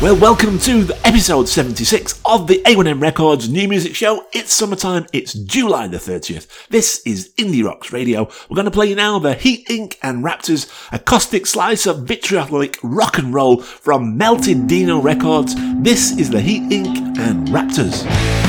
Well, welcome to the episode 76 of the A1M Records New Music Show. It's summertime, it's July the 30th. This is Indie Rocks Radio. We're going to play you now the Heat Inc. and Raptors acoustic slice of vitriolic rock and roll from Melted Dino Records. This is the Heat Inc. and Raptors.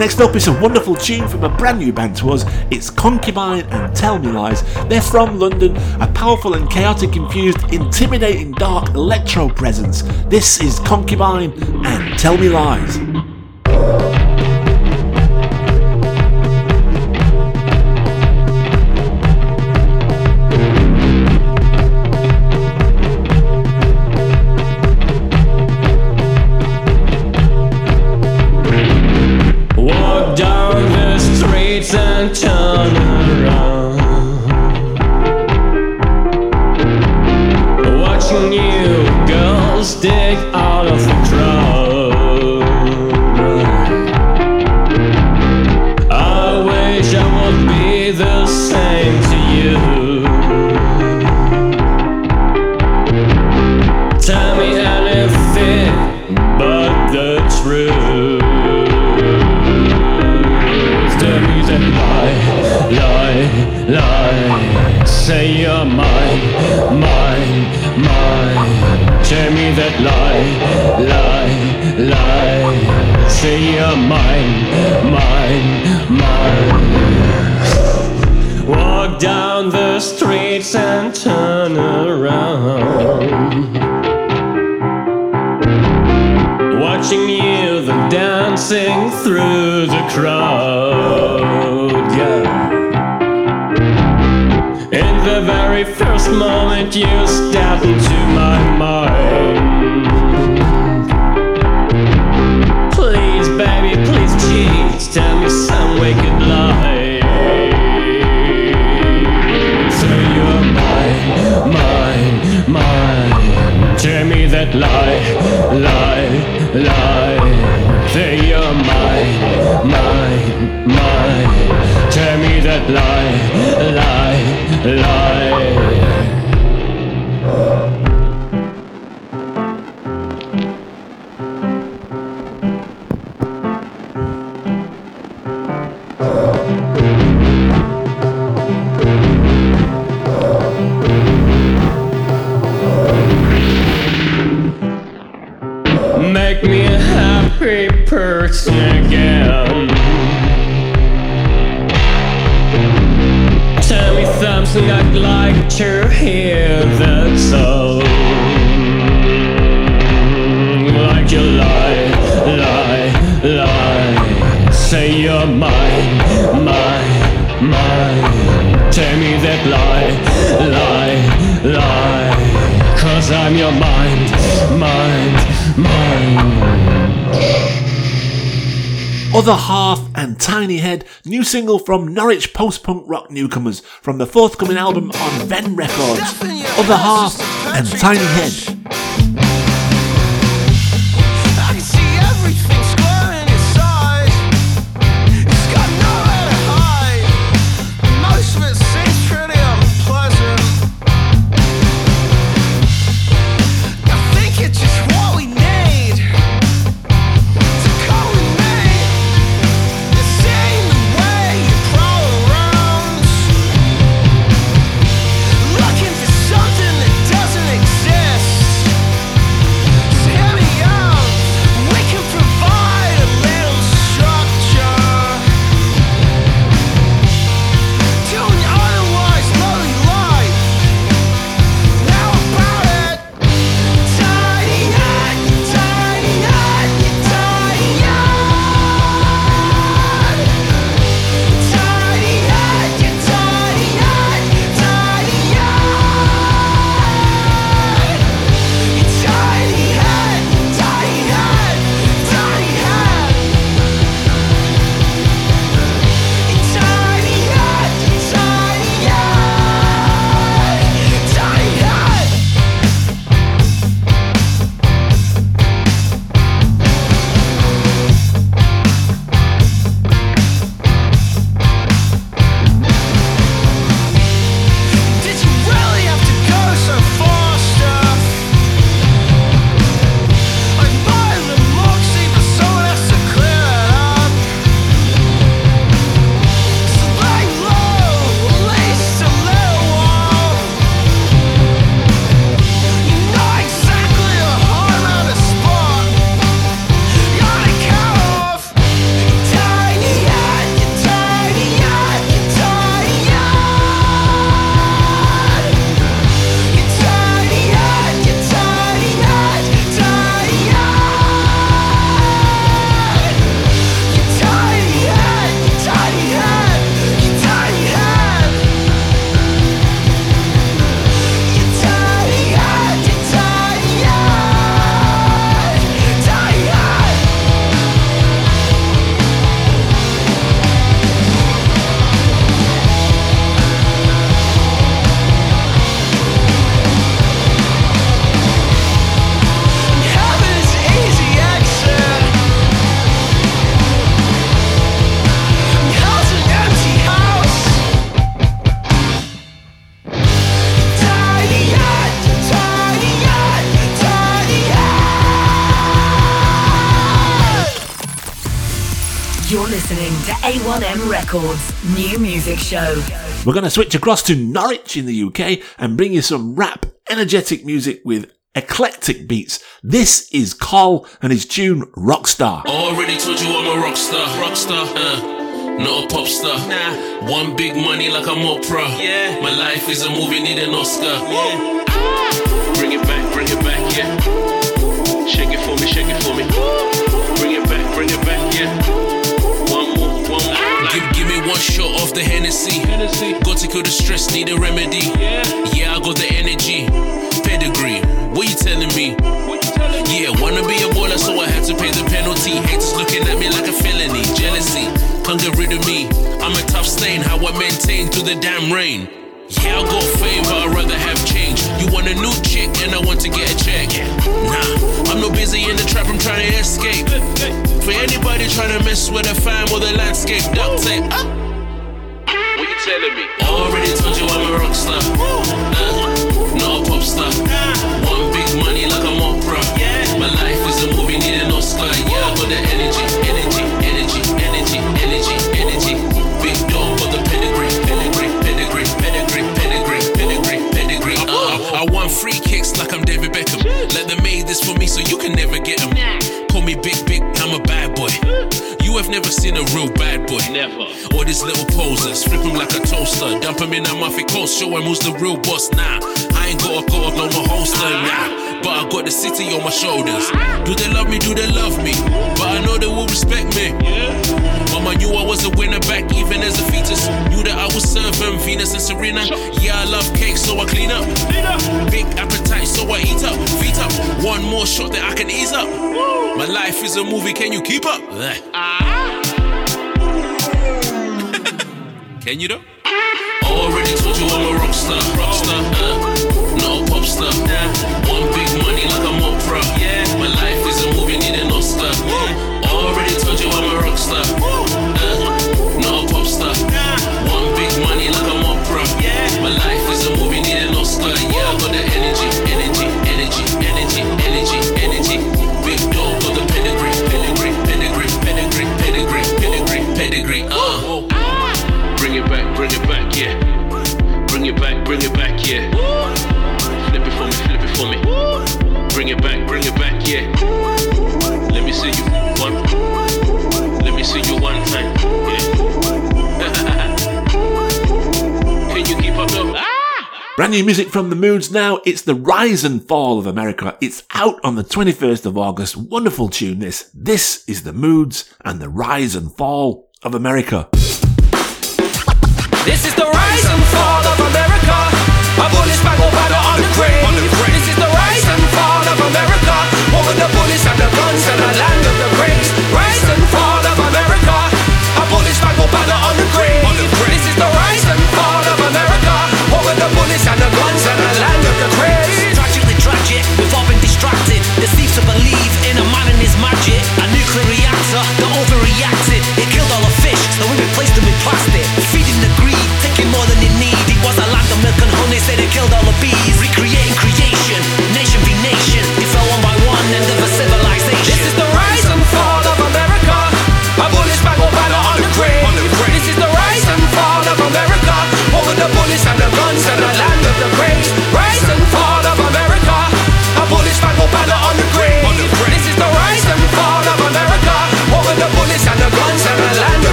Next up is a wonderful tune from a brand new band to us. It's Concubine and Tell Me Lies. They're from London, a powerful and chaotic infused, intimidating dark electro presence. This is Concubine and Tell Me Lies. you're mine, mine, mine. Tell me that lie. single from Norwich post punk rock newcomers from the forthcoming album on Ven Records, Other Half and Tiny Head. You're listening to A1M Records' new music show. We're going to switch across to Norwich in the UK and bring you some rap, energetic music with eclectic beats. This is COLL and his tune Rockstar. Already told you I'm a rockstar, rockstar, uh, not a pop star. Nah. One big money like I'm Oprah. Yeah. My life is a movie, need an Oscar. Yeah. Bring it back, bring it back, yeah. Shake it for me, shake it for me. One shot of the Hennessy. Got to kill the stress, need a remedy. Yeah, I got the energy, pedigree. What you telling me? Yeah, wanna be a baller, so I had to pay the penalty. Haters looking at me like a felony, jealousy. Can't get rid of me. I'm a tough stain, how I maintain through the damn rain. Yeah, I got fame, but I'd rather have change. You want a new chick, and I want to get a check. Nah, I'm not busy in the trap, I'm trying to escape. For anybody trying to mess with the fam or the landscape, duct tape. Telling me? Already told you I'm a rock star. Uh, not a pop star. One big money like I'm Oprah. My life is a movie, need an Oscar. Yeah, I got the energy, energy, energy, energy, energy, energy. Big dog got the pedigree, pedigree, pedigree, pedigree, pedigree, pedigree, pedigree. Uh, I want free kicks like I'm David Beckham. Let them make this for me so you can never get them. Call me Big Big, I'm a bad boy. You have never seen a real bad boy. Never. All these little posers, flip him like a toaster. Dump him in a Muffy coast, show him who's the real boss now. I ain't got a got no my holster now. But I got the city on my shoulders. Do they love me? Do they love me? But I know they will respect me. Yeah. Mama knew I was a winner back even as a fetus. Knew that I was serving Venus and Serena. Yeah, I love cake, so I clean up. Big appetite, so I eat up. Feet up. One more shot that I can ease up. My life is a movie, can you keep up? Can you though? Already told you I'm a rock star, rock star, uh, not a pop star. Brand new music from the Moods now. It's the Rise and Fall of America. It's out on the 21st of August. Wonderful tune this. This is the Moods and the Rise and Fall of America. This is the rise and fall of America. A bullet spangled banner on the grave. This is the rise and fall of America. Over the bullets and the guns and the land of the great. Rise and fall of America. A bullet spangled banner on the grave. The land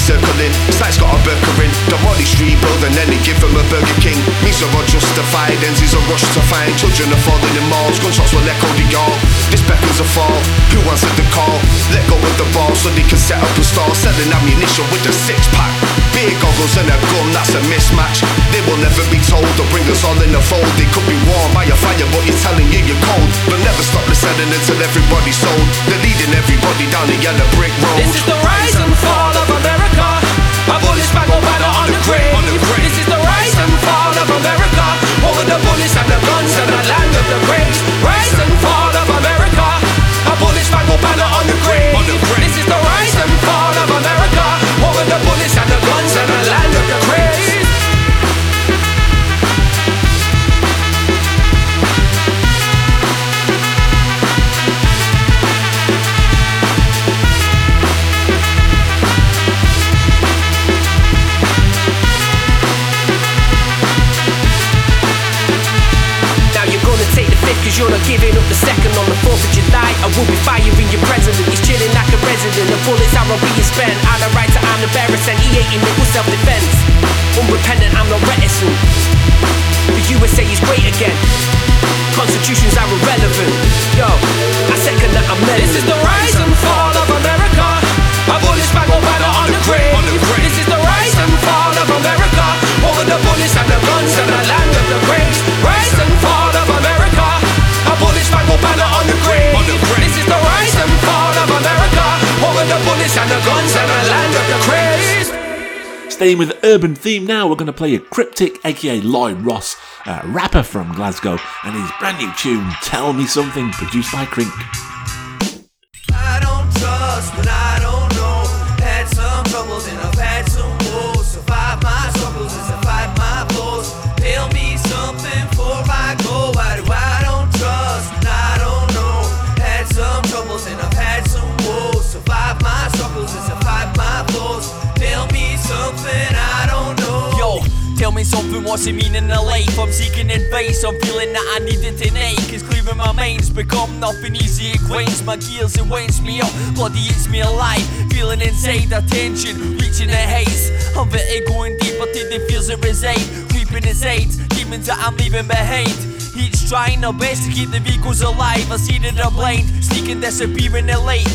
circling, sights got a burgering. The body street build and then they give them a Burger King. Means are all justified, ends is a rush to find. Children are falling in malls, gunshots will echo the yard. This beckons a fall. Who answered the call? Let go of the ball so they can set up a stall. Selling ammunition with a six pack. Beer goggles and a gun, that's a mismatch. They will never be told to bring us all in the fold. They could be warm by a fire, but you're telling you you're cold. But never stop the selling until everybody's sold. They're leading everybody down the yellow brick road. This is the rise and fall spangled banner on the grave. This is the rise and fall of America. Over the bullets and the guns and the land of the great. Rise and fall of America. A bullet spangled banner on the grave. This is will be firing your president. He's chilling like a resident. The bullets are all being spent. I the right to arm the barracks and he ain't in it with self-defense. Unrepentant, I'm not reticent. The USA is great again. Constitutions are irrelevant. Yo, I second that I'm This is the rise and fall of America. A bullets bang over the on the grave. This is the rise and fall of America. Over the bullets and the guns and the land of the great. Rise and fall of bullets bang over the on the grave. This is the rise and fall of America. Over the bullets and the guns and the land of the craze. Staying with the urban theme now, we're going to play a Kryptik, aka Lloyd Ross, a rapper from Glasgow, and his brand new tune, Tell Me Something, produced by Crink. I don't trust what I don't something, mean in the life? I'm seeking advice, I'm feeling that I need it tonight. Cause clearing my mind's become nothing easy, it grinds my gears, it winds me up. Bloody eats me alive, feeling inside the tension, reaching a haze. I'm going deeper to the fears that reside, creeping inside, demons that I'm leaving behind. Each trying their best to keep the vehicles alive. I see that they're blind, sneaking, disappearing the light.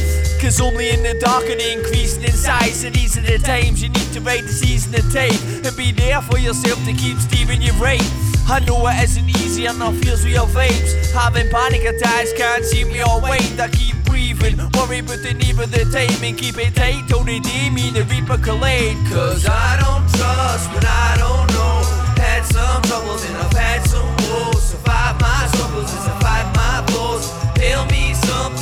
Cause only in the dark are they increasing in size. And these are the times you need to ride the season of tape and be there for yourself to keep steering your right. I know it isn't easy and I feels with your vapes. Having panic attacks can't see me wait. I keep breathing, worry about the need of the timing. Keep it tight the day me the reaper collide. Cause I don't trust what I don't know. Had some troubles and I've had some Survive my struggles and survive my blows. Tell me something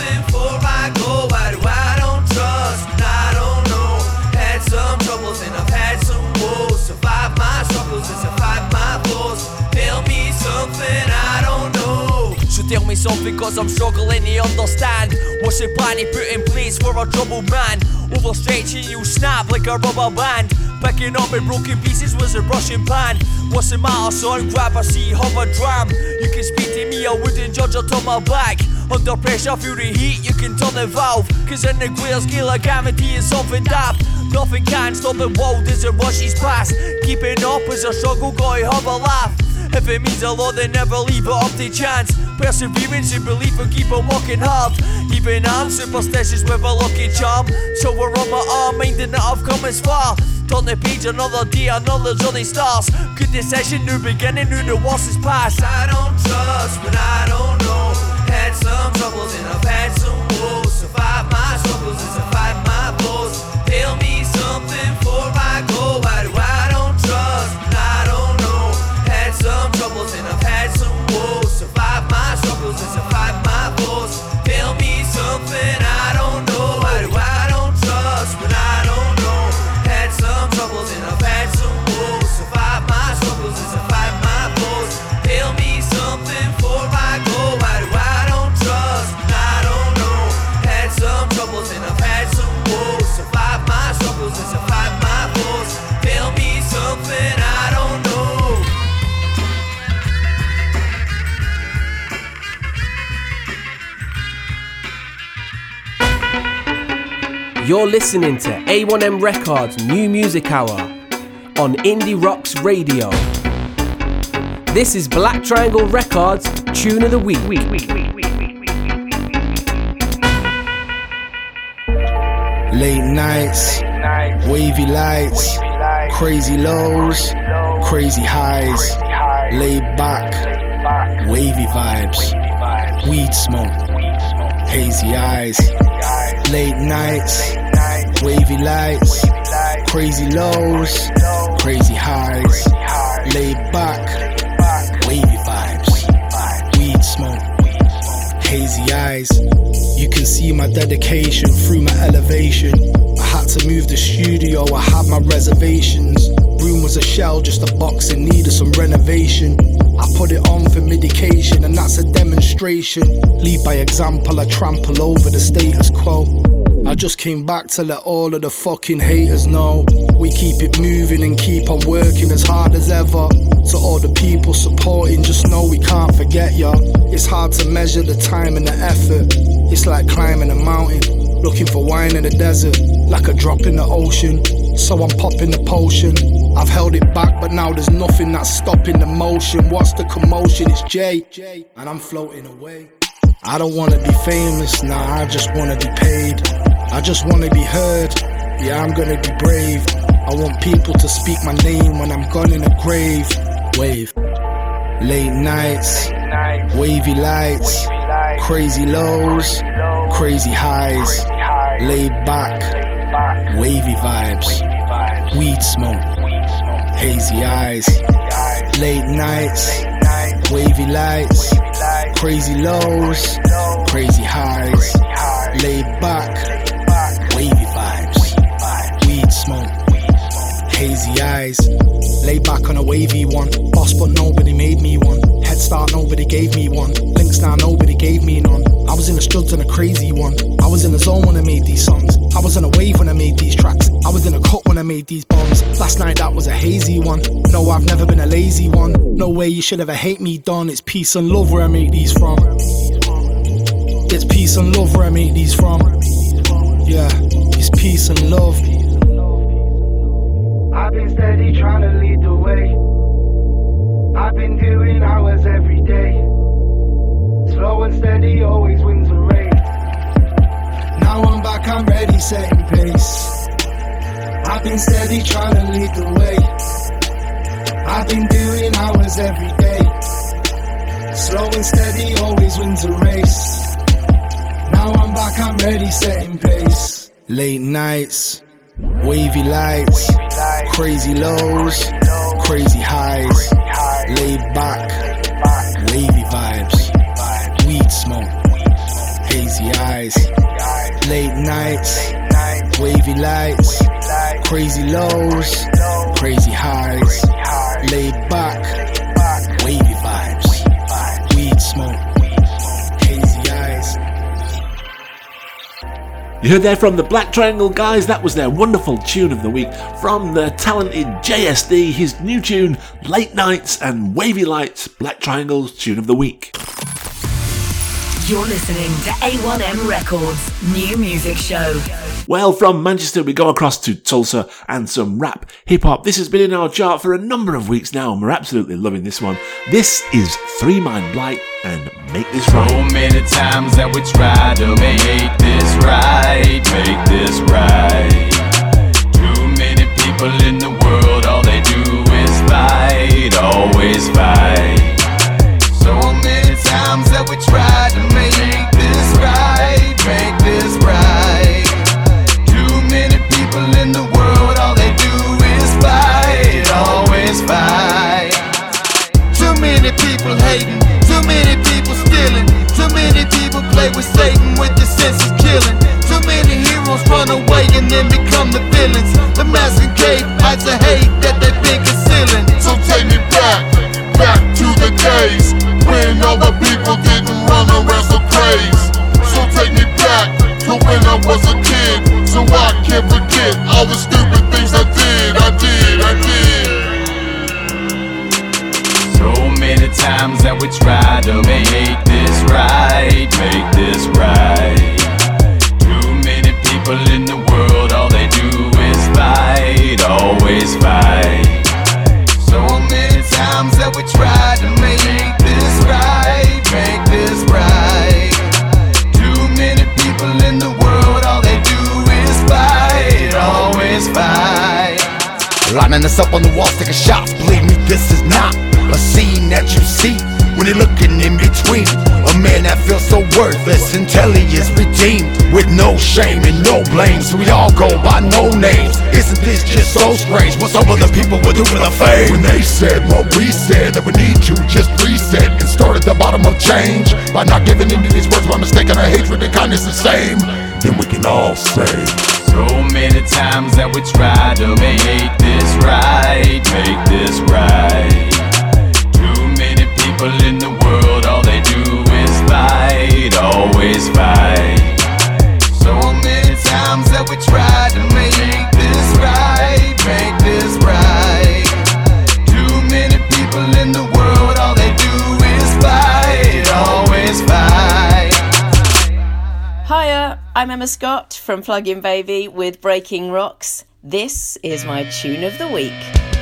Tell me something cause I'm struggling to understand. What's the plan? You put in place for a troubled man? Overstretching you snap like a rubber band. Picking up in broken pieces was a brushing pan What's the matter son? Grab a seat, have a dram. You can speak to me, I wouldn't judge or turn my back. Under pressure, the heat, you can turn the valve. Cause in the greater scale of gravity is something daft Nothing can stop the world as it rushes past. Keeping up is a struggle, gotta have a laugh if it means a lot, then never leave it up to chance. Perseverance and belief and keep on working hard. Even I'm superstitious with a lucky charm. So we're on my arm, minding that I've come as far. Turn the page, another day, another journey starts. Good decision, new beginning, new the worst is past. I don't trust what I don't know. Had some troubles and I've had some woes. Survive my struggles and survive my blows. Tell me something before I You're listening to A1M Records New Music Hour on Indie Rocks Radio. This is Black Triangle Records Tune of the Week. Late nights, wavy lights, crazy lows, crazy highs, laid back, wavy vibes, weed smoke, hazy eyes, late nights, wavy lights, crazy lows, crazy highs, laid back, wavy vibes, weed smoke, hazy eyes. You can see my dedication through my elevation. I had to move the studio, I had my reservations. Room was a shell, just a box in need of some renovation. I put it on for medication, and that's a demonstration. Lead by example, I trample over the status quo. I just came back to let all of the fucking haters know we keep it moving and keep on working as hard as ever. To all the people supporting, just know we can't forget ya. It's hard to measure the time and the effort. It's like climbing a mountain, looking for wine in the desert, like a drop in the ocean. So I'm popping the potion. I've held it back, but now there's nothing that's stopping the motion. What's the commotion? It's Jay, and I'm floating away. I don't wanna be famous, nah, I just wanna be paid. I just wanna be heard, yeah, I'm gonna be brave. I want people to speak my name when I'm gone in a grave. Wave. Late nights, wavy lights, crazy lows, crazy highs, laid back, wavy vibes, weed smoke, hazy eyes, late nights, wavy lights, crazy lows, crazy highs, laid back, hazy eyes, laid back on a wavy one, boss but nobody made me one, head start nobody gave me one, links now nobody gave me none. I was in a struts and a crazy one. I was in the zone when I made these songs. I was in a wave when I made these tracks. I was in a cut when I made these bombs. Last night that was a hazy one. No, I've never been a lazy one. No way you should ever hate me, Don. It's peace and love where I make these from. It's peace and love where I make these from. Yeah, it's peace and love. I've been steady trying to lead the way. I've been doing hours every day. Slow and steady always wins the race. Now I'm back, I'm ready, setting pace. I've been steady trying to lead the way. I've been doing hours every day. Slow and steady always wins the race. Now I'm back, I'm ready, setting pace. Late nights, wavy lights, crazy lows, crazy highs, laid back, wavy vibes, weed smoke, hazy eyes, late nights, wavy lights, crazy lows, crazy highs, laid back, You heard there from the Black Triangle guys, that was their wonderful tune of the week from the talented JSD, his new tune, Late Nights and Wavy Lights, Black Triangle's tune of the week. You're listening to A1M Records New Music Show. Well, from Manchester, we go across to Tulsa and some rap hip hop. This has been in our chart for a number of weeks now, and we're absolutely loving this one. This is 3Mind Blight and Make This Right. So many times that we try to make this right, make this right. Too many people in the world, all they do is fight, always fight. So many times that we try to make people hating, too many people stealing, too many people play with Satan with the sense of killing. Too many heroes run away and then become the villains. The cape hides the hate that they've been concealing. So take me back, back to the days when other people didn't run around so crazy. So take me back to when I was a kid, so I can't forget all the stupid times that we try to make this right, make this right. Too many people in the world, all they do is fight, always fight. So many times that we try to make this right, make this right. Too many people in the world, all they do is fight, always fight. Lining us up on the wall, taking shots. Believe me, this is not so worthless until he is redeemed with no shame and no blame. So we all go by no names. Isn't this just so strange? What some other people would do for the fame? When they said what we said, that we need to just reset and start at the bottom of change by not giving into these words by mistaking our hatred and kindness the same. Then we can all say. So many times that we try to make this right, make this right. Too many people in the world, we'd always fight. So many times that we tried to make this right, make this right. Too many people in the world, all they do is fight, always fight. Hiya, I'm Emma Scott from Plug In Baby with Breaking Rocks. This is my tune of the week.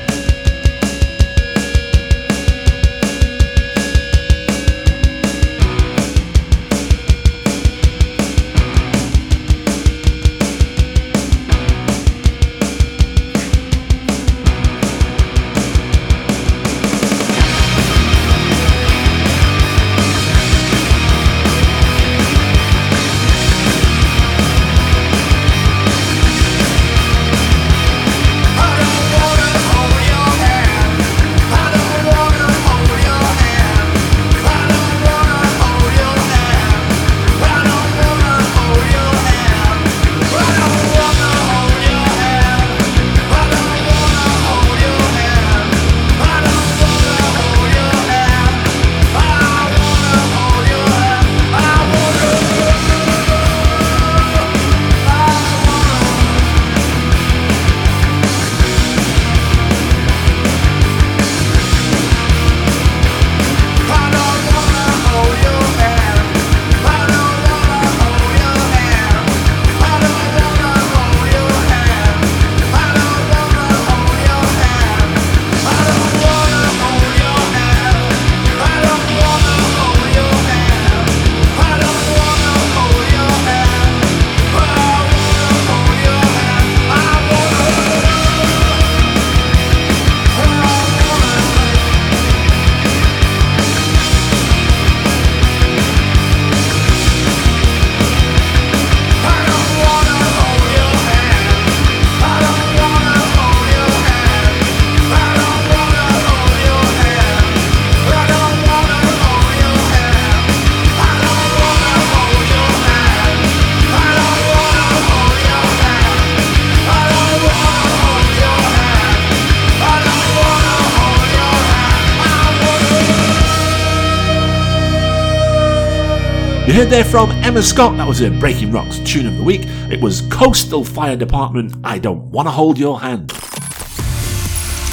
There from Emma Scott, that was a Breaking Rocks tune of the week. It was Coastal Fire Department, I Don't Wanna Hold Your Hand.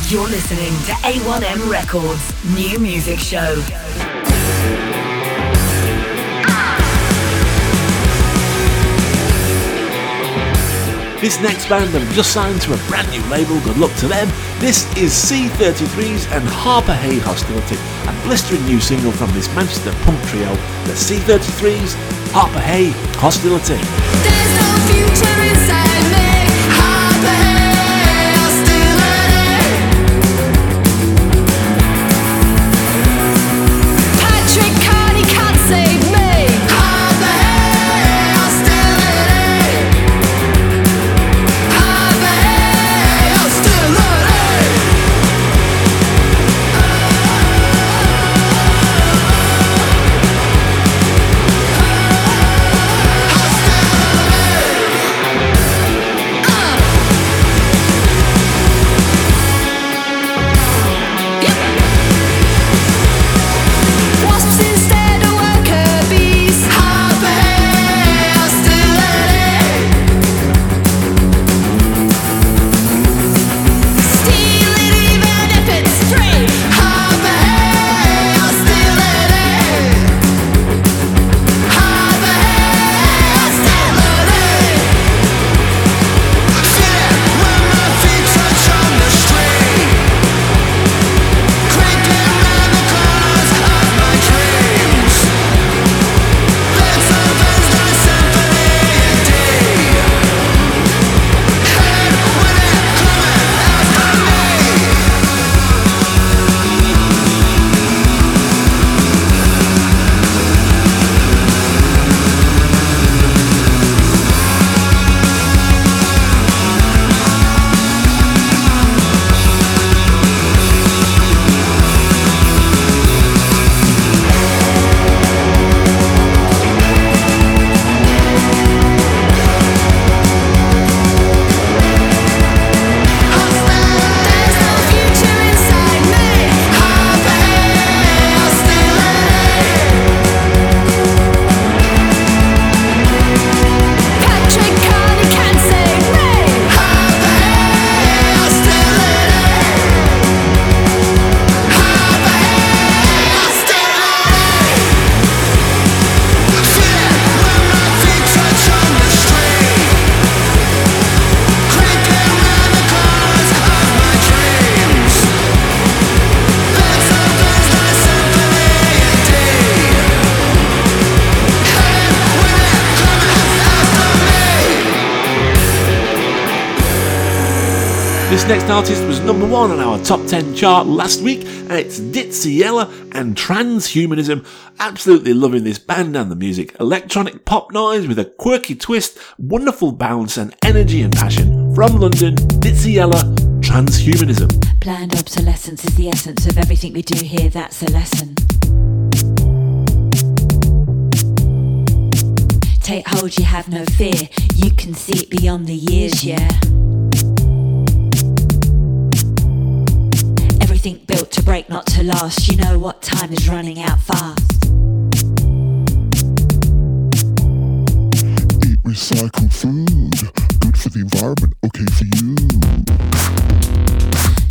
You're listening to A1M Records New Music Show. This next band have just signed to a brand new label, good luck to them. This is C33s and Harpurhey Hostility, blistering new single from this Manchester punk trio, the C33s, Harpurhey Hostility. This next artist was number one on our top 10 chart last week, and it's Ditsea Yella and Transhumanism. Absolutely loving this band and the music. Electronic pop noise with a quirky twist, wonderful bounce and energy and passion. From London, Ditsea Yella, Transhumanism. Planned obsolescence is the essence of everything we do here, that's a lesson. Take hold, you have no fear. You can see it beyond the years, yeah. Everything built to break, not to last. You know what time is running out fast. Eat recycled food. Good for the environment, okay for you.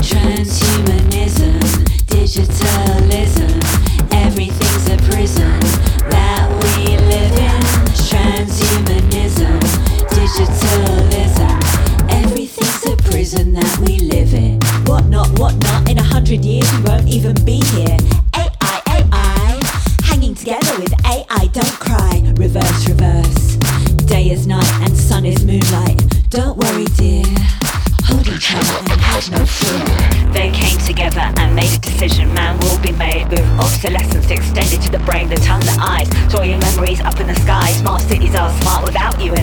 Transhumanism, digitalism, everything's a prison that we live in. Transhumanism, digitalism, everything's a prison that we live in. What not, what not, in a hundred years we won't even be here. AI, AI, hanging together with AI, don't cry. Reverse, reverse, day is night and sun is moonlight. Don't worry, dear. Hold each other and have no fear. They came together and made a decision. Man will be made with obsolescence extended to the brain, the tongue, the eyes. Store your memories up in the sky. Smart cities are smart without you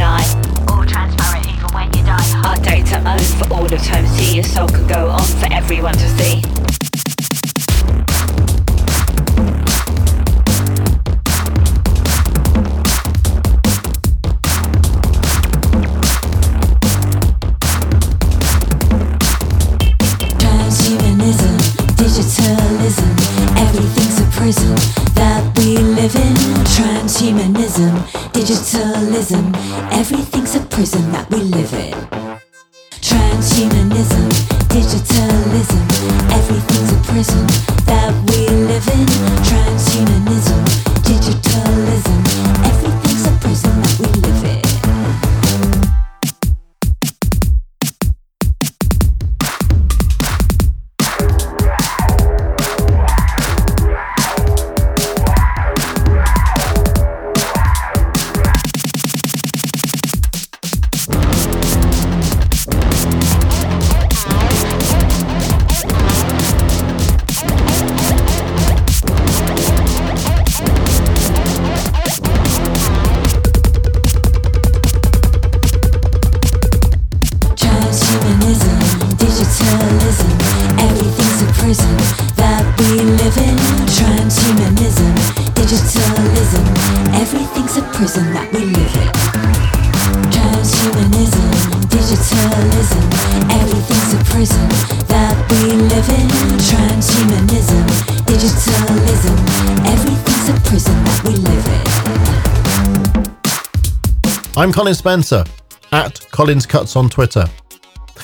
Colin Spencer at Collins Cuts on Twitter.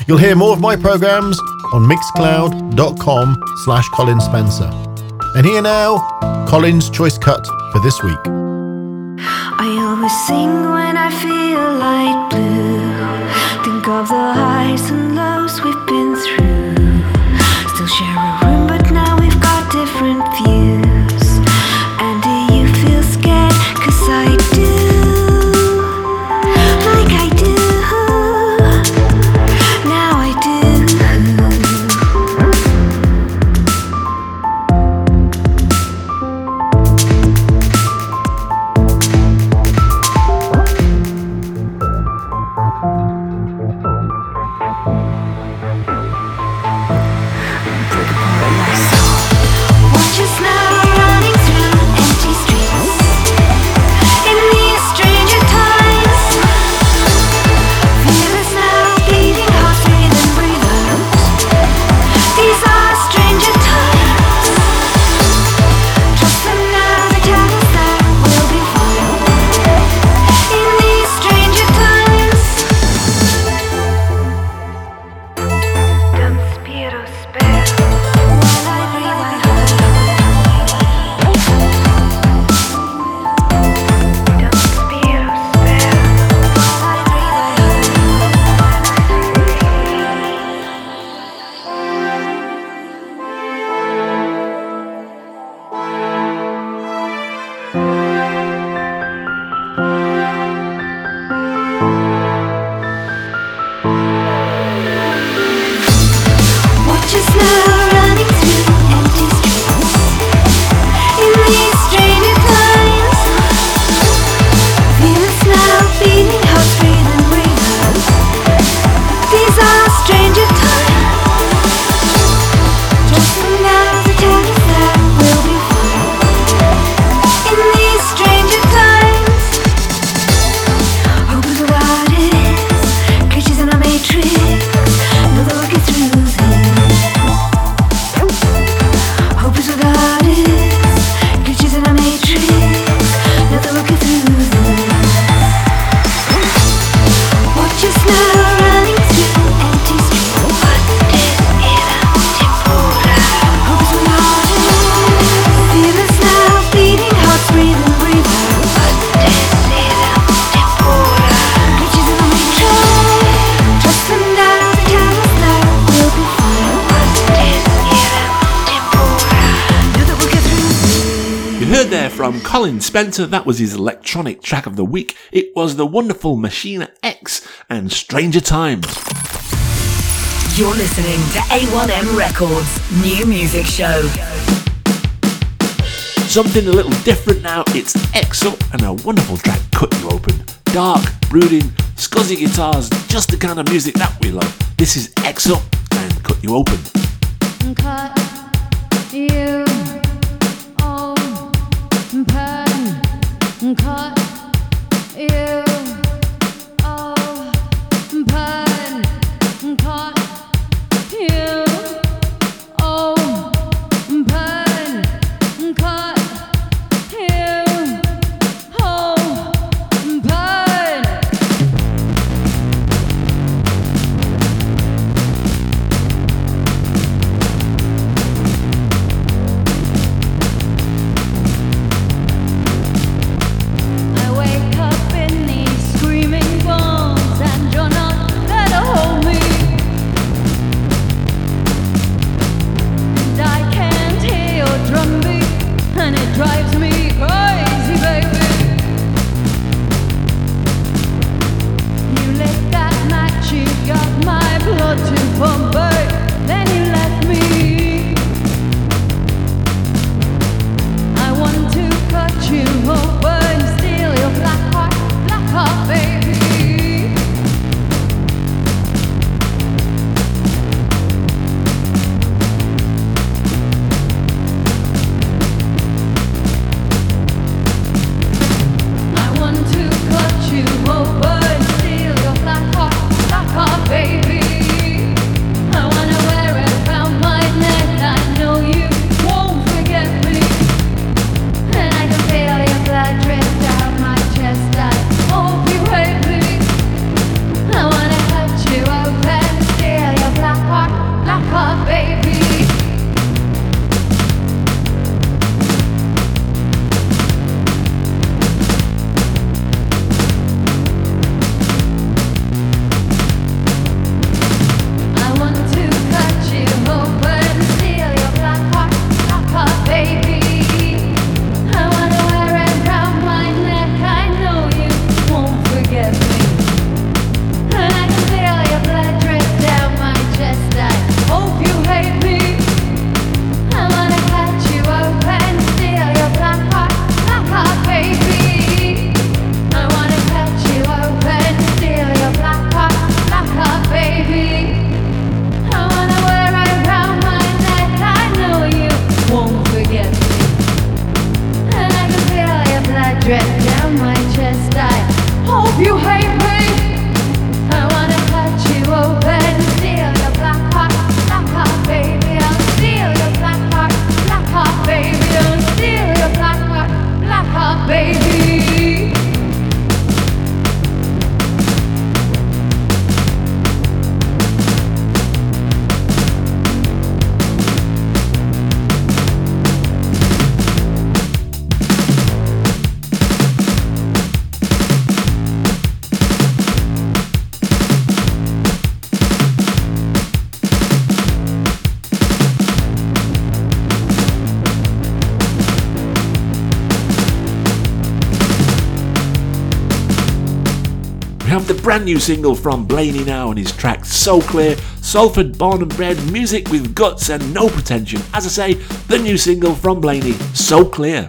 You'll hear more of my programs on mixcloud.com slash Colin Spencer. And here now, Colin's choice cut for this week. I always sing when I feel light Colin Spencer, that was his electronic track of the week. It was the wonderful Machina X and Stranger Times. You're listening to A1M Records new music show. Something a little different now, it's XUP and a wonderful track Cut You Open. Dark, brooding, scuzzy guitars, just the kind of music that we love. This is XUP and Cut You Open. Cut you caught you. brand new single from Blaney Now and his track So Clear, Salford born and bred, music with guts and no pretension. As I say, the new single from Blaney, So Clear.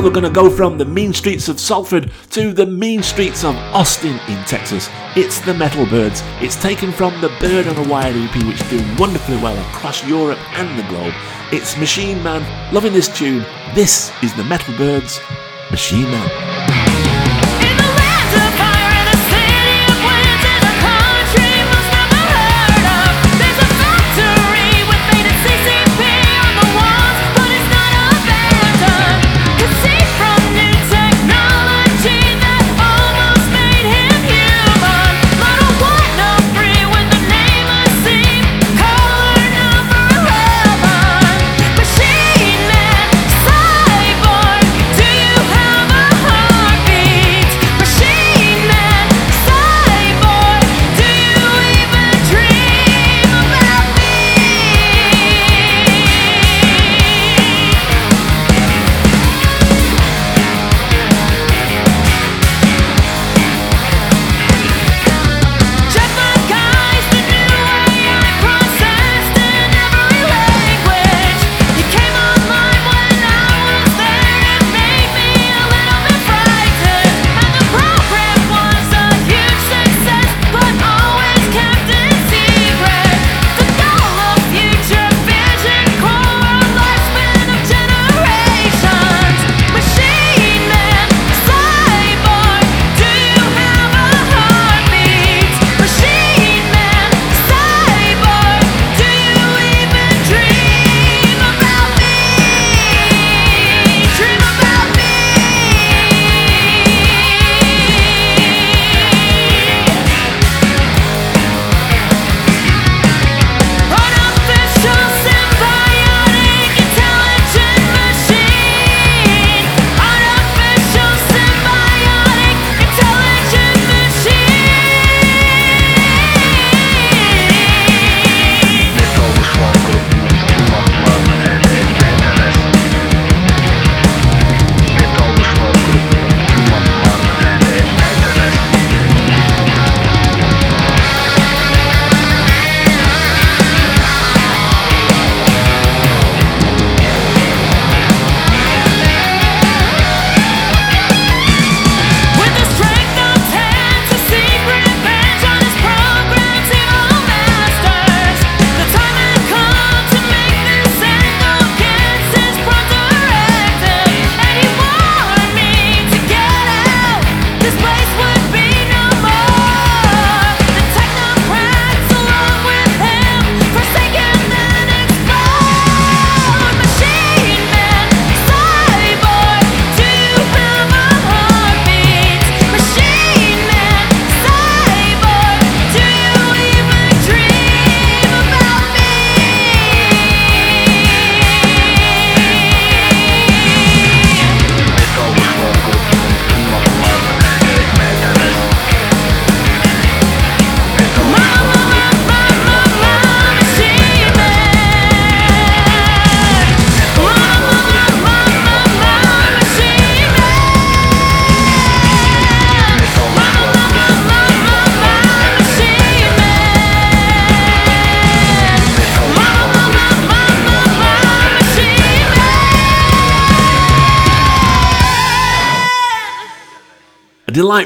Well, we're going to go from the mean streets of Salford to the mean streets of Austin in Texas. It's the Metal Byrds. It's taken from the Bird on a Wire EP, which doing wonderfully well across Europe and the globe. It's Machine Man. Loving this tune. This is the Metal Byrds, Machine Man.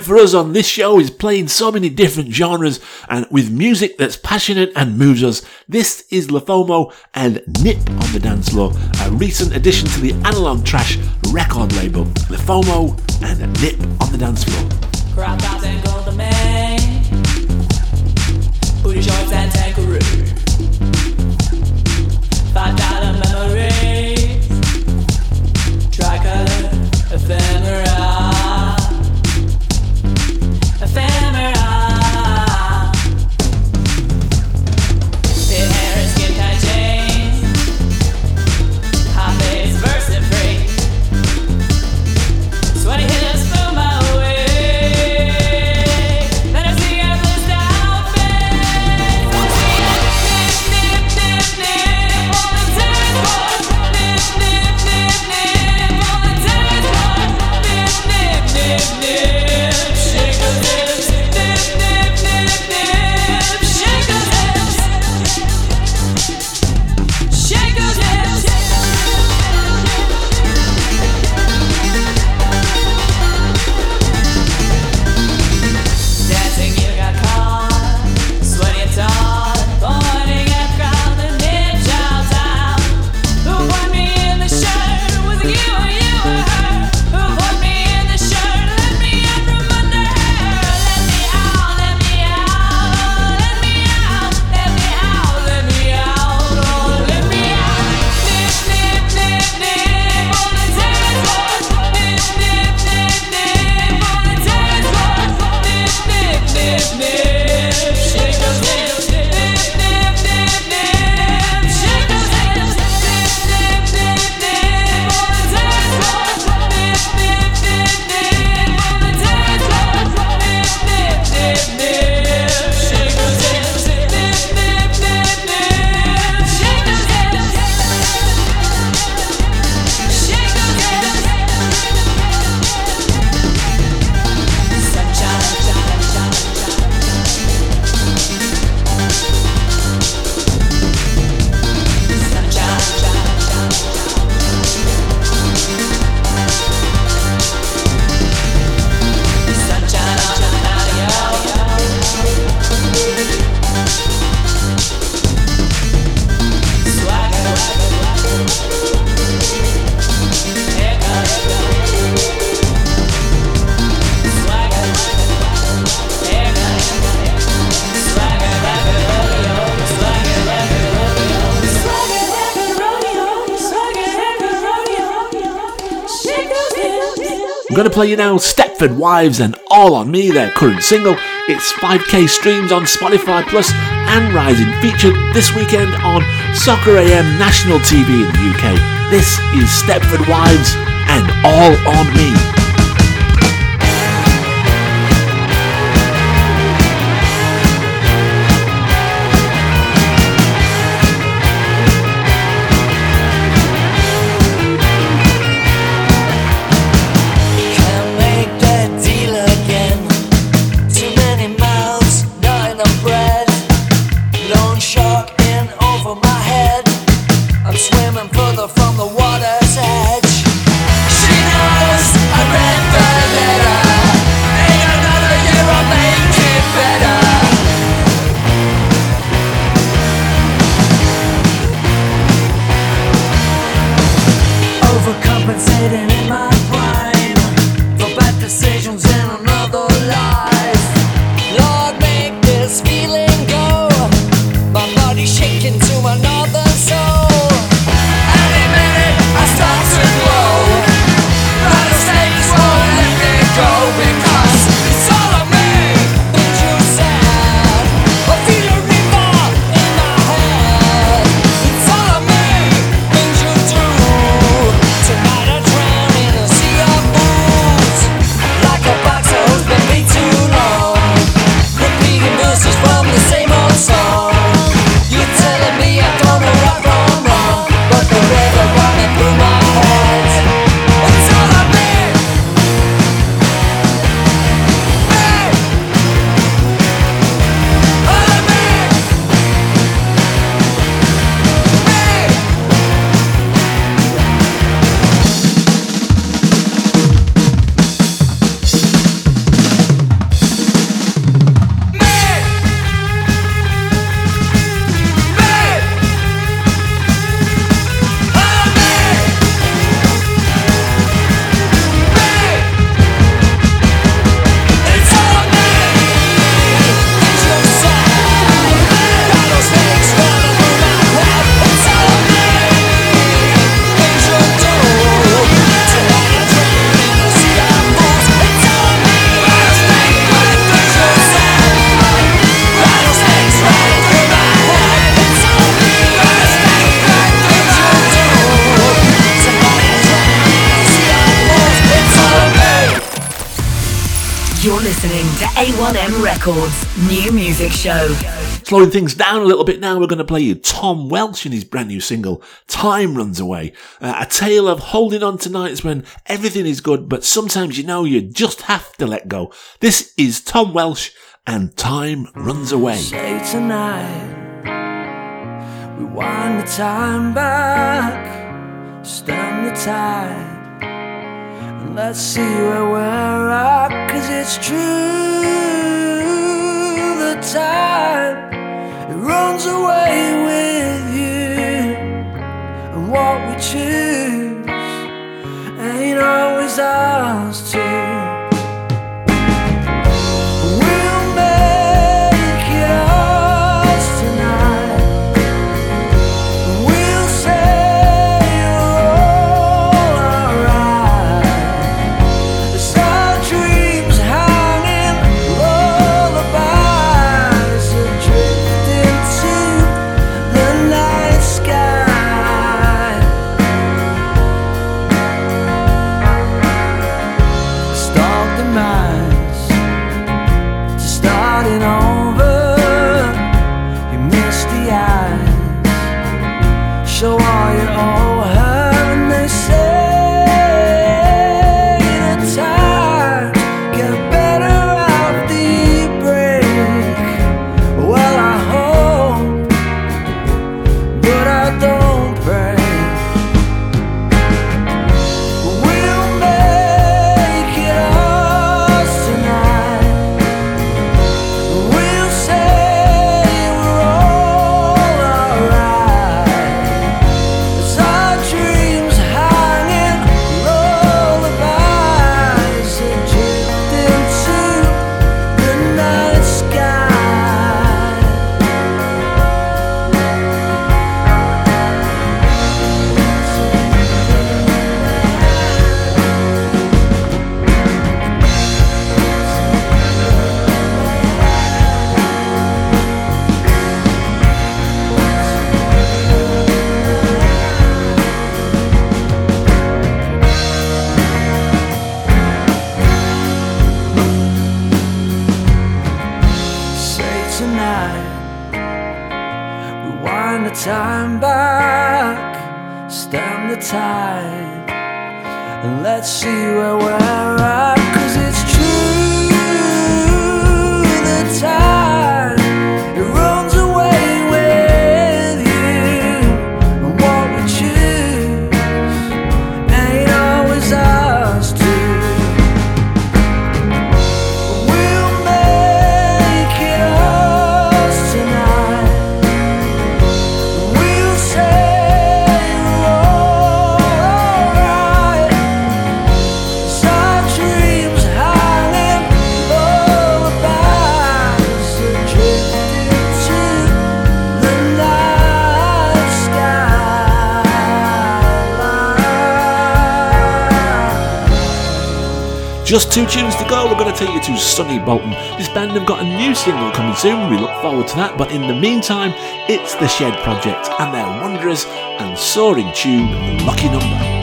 For us on this show is playing so many different genres and with music that's passionate and moves us. This is LE FOMO and Nip on the Dance Floor, a recent addition to the Analog Trash record label. LE FOMO and Nip on the Dance Floor. I'm going to play you now Stepford Wives and All on Me, their current single. It's 5k streams on Spotify Plus and Rising, featured this weekend on Soccer AM national TV in the UK. This is Stepford Wives and All on Me. Show. Slowing things down a little bit now, we're going to play you Tom Welsh and his brand new single, Time Runs Away. Uh, a tale of holding on to nights when everything is good, but sometimes you know you just have to let go. This is Tom Welsh and Time Runs Away. Say tonight, rewind the time back, stand the tide, and let's see where we're at. Cause it's true, time. It runs away with you, and what we choose the tide, and let's see where we're at. Just two tunes to go, we're going to take you to Sunny Bolton. This band have got a new single coming soon, we look forward to that, but in the meantime, it's the Shed Project and their wondrous and soaring tune, Lucky Number.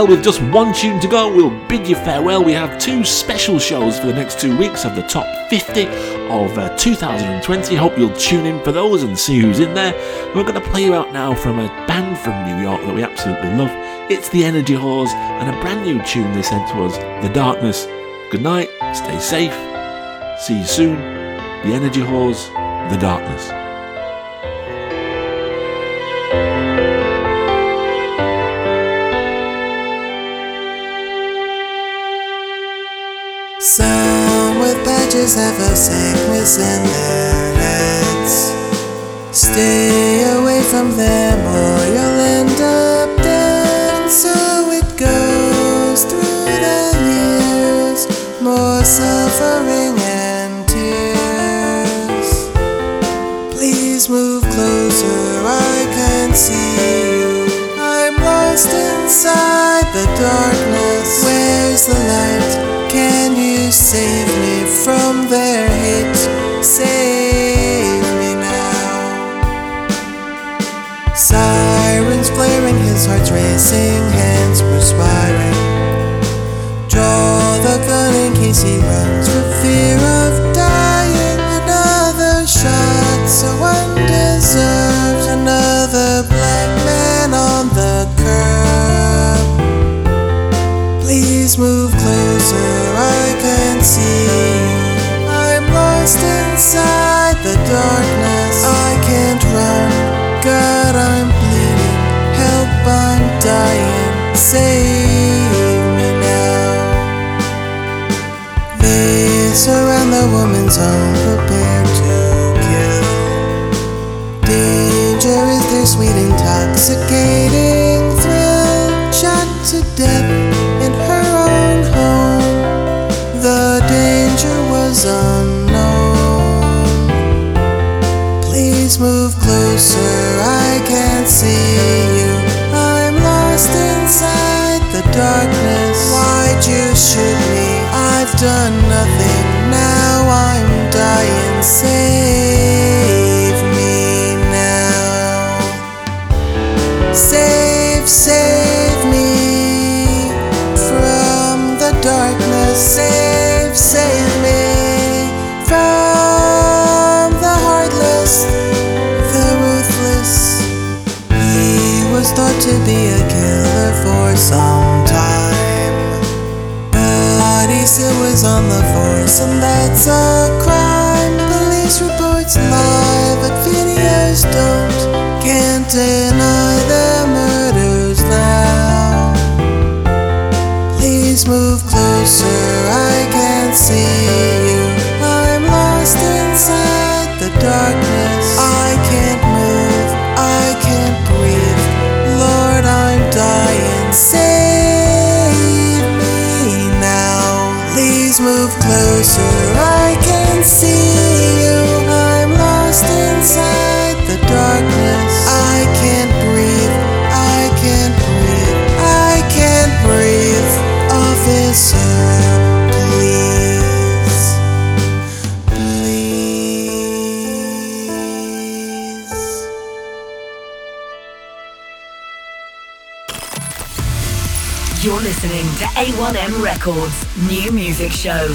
Well, with just one tune to go, we'll bid you farewell. We have two special shows for the next two weeks of the top 50 of uh, 2020. Hope you'll tune in for those and see who's in there. We're going to play you out now from a band from New York that we absolutely love. It's the Energy Whores and a brand new tune they sent to us, The Darkness. Good night, stay safe, see you soon. The Energy Whores, The Darkness. Have a sickness in their heads. Stay away from them or you'll end up dead. And so it goes through the years. More suffering and tears. Please move closer, I can't see you. I'm lost inside the darkness. Where's the light? Can you save me from their hate? Save me now. Sirens flaring, his hearts racing, hands perspiring. Draw the gun in case he runs for fear woman's home, prepared to kill. Danger is their sweet, intoxicating thrill. Shot to death in her own home. The danger was unknown. Please move closer, I can't see you. I'm lost inside the darkness. Why'd you shoot me? I've done nothing. Save me now. Save, save me from the darkness. Save, save me from the heartless, the ruthless. He was thought to be a killer for some time, but he still was on the force, and that's a closer, I can see you. I'm lost inside the darkness. I can't breathe, I can't breathe, I can't breathe. Officer, please, please. You're listening to A1M Records new music show.